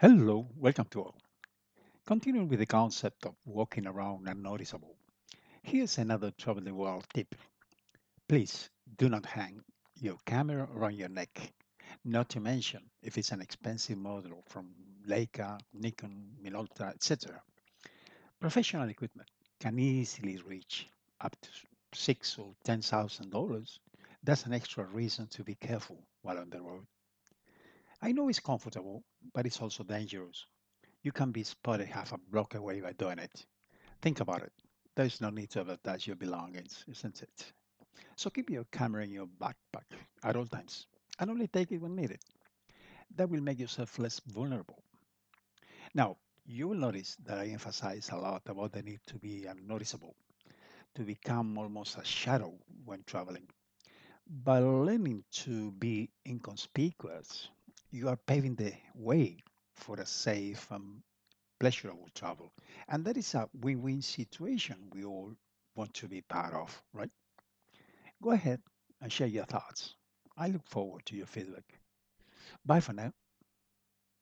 Hello, welcome to all. Continuing with the concept of walking around unnoticeable, here's another travel the world tip. Please do not hang your camera around your neck. Not to mention if it's an expensive model from Leica, Nikon, Minolta, etc. Professional equipment can easily reach up to six or ten thousand dollars. That's an extra reason to be careful while on the road. I know it's comfortable, but it's also dangerous. You can be spotted half a block away by doing it. Think about it. There's no need to advertise your belongings, isn't it? So keep your camera in your backpack at all times and only take it when needed. That will make yourself less vulnerable. Now, you will notice that I emphasize a lot about the need to be unnoticeable, to become almost a shadow when traveling. By learning to be inconspicuous, you are paving the way for a safe and pleasurable travel. And that is a win win situation we all want to be part of, right? Go ahead and share your thoughts. I look forward to your feedback. Bye for now.